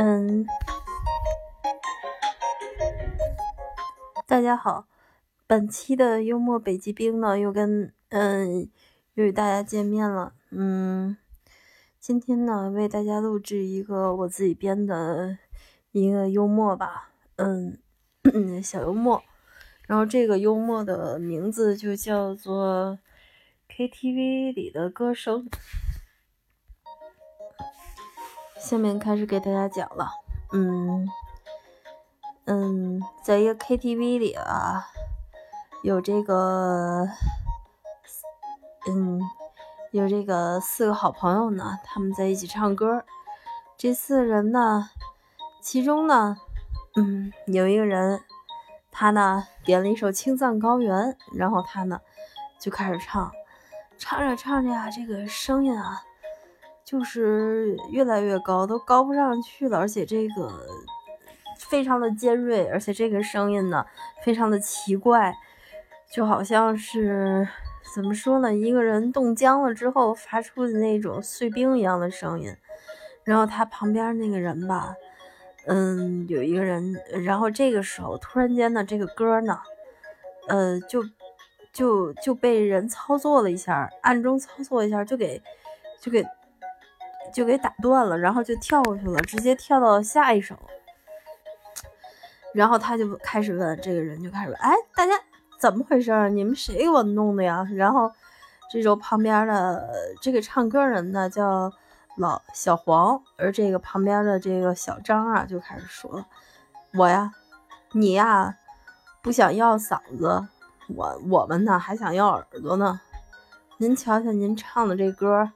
嗯，大家好，本期的幽默北极冰呢又跟嗯又与大家见面了。嗯，今天呢为大家录制一个我自己编的一个幽默吧，嗯，小幽默。然后这个幽默的名字就叫做 KTV 里的歌声。下面开始给大家讲了，嗯嗯，在一个 KTV 里啊，有这个，嗯，有这个四个好朋友呢，他们在一起唱歌。这四个人呢，其中呢，嗯，有一个人，他呢点了一首《青藏高原》，然后他呢就开始唱，唱着唱着呀，这个声音啊。就是越来越高，都高不上去了，而且这个非常的尖锐，而且这个声音呢非常的奇怪，就好像是怎么说呢？一个人冻僵了之后发出的那种碎冰一样的声音。然后他旁边那个人吧，嗯，有一个人，然后这个时候突然间呢，这个歌呢，呃，就就就被人操作了一下，暗中操作一下，就给就给。就给打断了，然后就跳过去了，直接跳到下一首。然后他就开始问这个人，就开始问：“哎，大家怎么回事？你们谁给我弄的呀？”然后这时候旁边的这个唱歌人呢叫老小黄，而这个旁边的这个小张啊就开始说：“我呀，你呀，不想要嗓子，我我们呢还想要耳朵呢。您瞧瞧您唱的这歌。”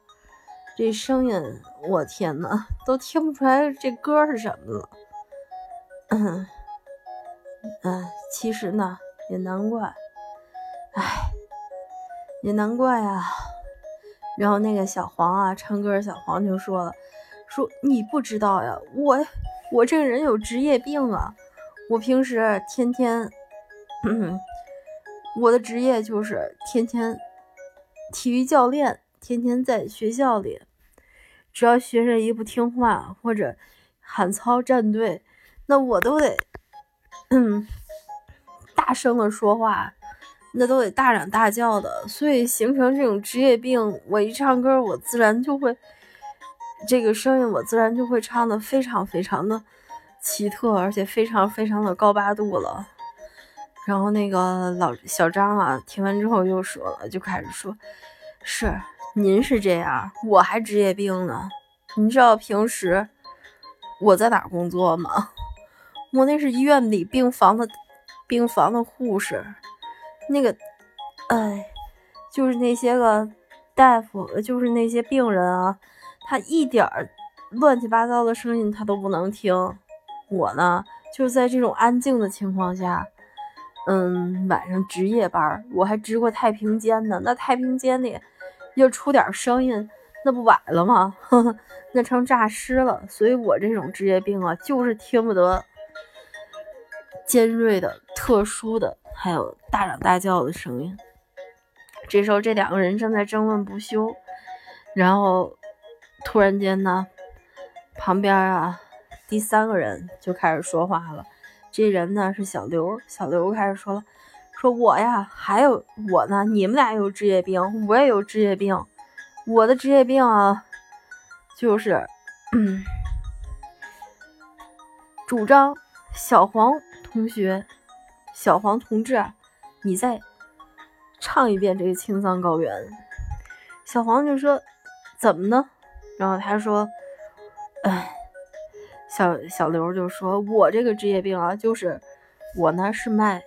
这声音，我天呐，都听不出来这歌是什么了。嗯，嗯，其实呢，也难怪，哎，也难怪啊。然后那个小黄啊，唱歌小黄就说了，说你不知道呀，我我这个人有职业病啊，我平时天天，我的职业就是天天体育教练。天天在学校里，只要学生一不听话或者喊操站队，那我都得嗯大声的说话，那都得大嚷大叫的，所以形成这种职业病。我一唱歌，我自然就会这个声音，我自然就会唱的非常非常的奇特，而且非常非常的高八度了。然后那个老小张啊，听完之后又说了，就开始说，是。您是这样，我还职业病呢。你知道平时我在哪工作吗？我那是医院里病房的病房的护士。那个，哎，就是那些个大夫，就是那些病人啊，他一点儿乱七八糟的声音他都不能听。我呢，就是在这种安静的情况下，嗯，晚上值夜班，我还值过太平间呢。那太平间里。要出点声音，那不崴了吗？那成诈尸了。所以我这种职业病啊，就是听不得尖锐的、特殊的，还有大嚷大叫的声音。这时候，这两个人正在争论不休，然后突然间呢，旁边啊，第三个人就开始说话了。这人呢是小刘，小刘开始说了。说我呀，还有我呢，你们俩有职业病，我也有职业病。我的职业病啊，就是嗯 主张小黄同学、小黄同志，你再唱一遍这个《青藏高原》。小黄就说：“怎么呢？”然后他说：“哎，小小刘就说，我这个职业病啊，就是我呢是卖。”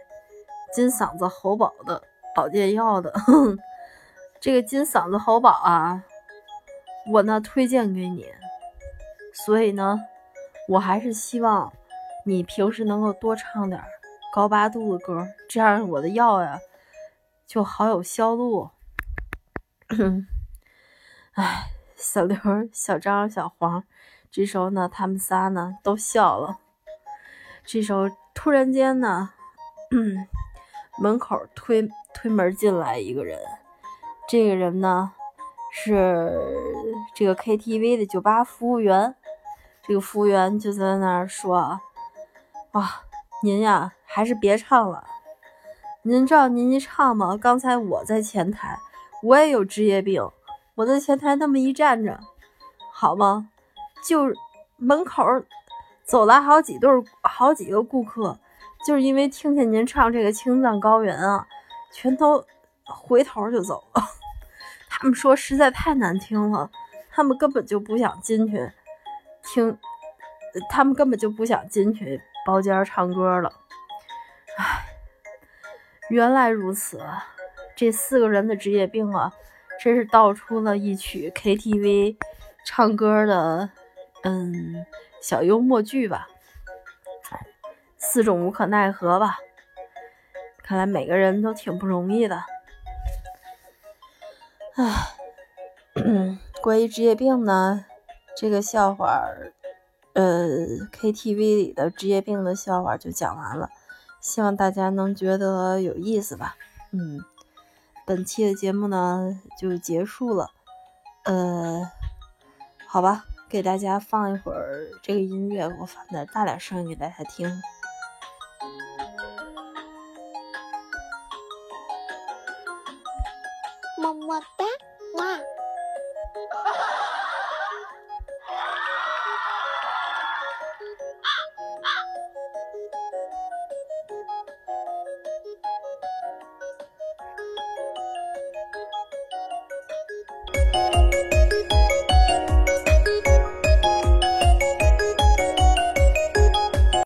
金嗓子喉宝的保健药的，这个金嗓子喉宝啊，我呢推荐给你。所以呢，我还是希望你平时能够多唱点高八度的歌，这样我的药呀就好有销路。哎，小刘、小张、小黄，这时候呢，他们仨呢都笑了。这时候突然间呢，嗯。门口推推门进来一个人，这个人呢是这个 KTV 的酒吧服务员。这个服务员就在那儿说：“啊，您呀，还是别唱了。您知道您一唱吗？刚才我在前台，我也有职业病，我在前台那么一站着，好吗？就门口走来好几对，好几个顾客，就是因为听见您唱这个《青藏高原》啊，全都回头就走了。他们说实在太难听了，他们根本就不想进去。”听，他们根本就不想进去包间唱歌了。唉，原来如此，这四个人的职业病啊，真是道出了一曲 KTV 唱歌的嗯小幽默剧吧。四种无可奈何吧，看来每个人都挺不容易的。唉，关于职业病呢？这个笑话，呃，KTV 里的职业病的笑话就讲完了，希望大家能觉得有意思吧。嗯，本期的节目呢就结束了，呃，好吧，给大家放一会儿这个音乐，我放点大点声音给大家听。么么哒，哇！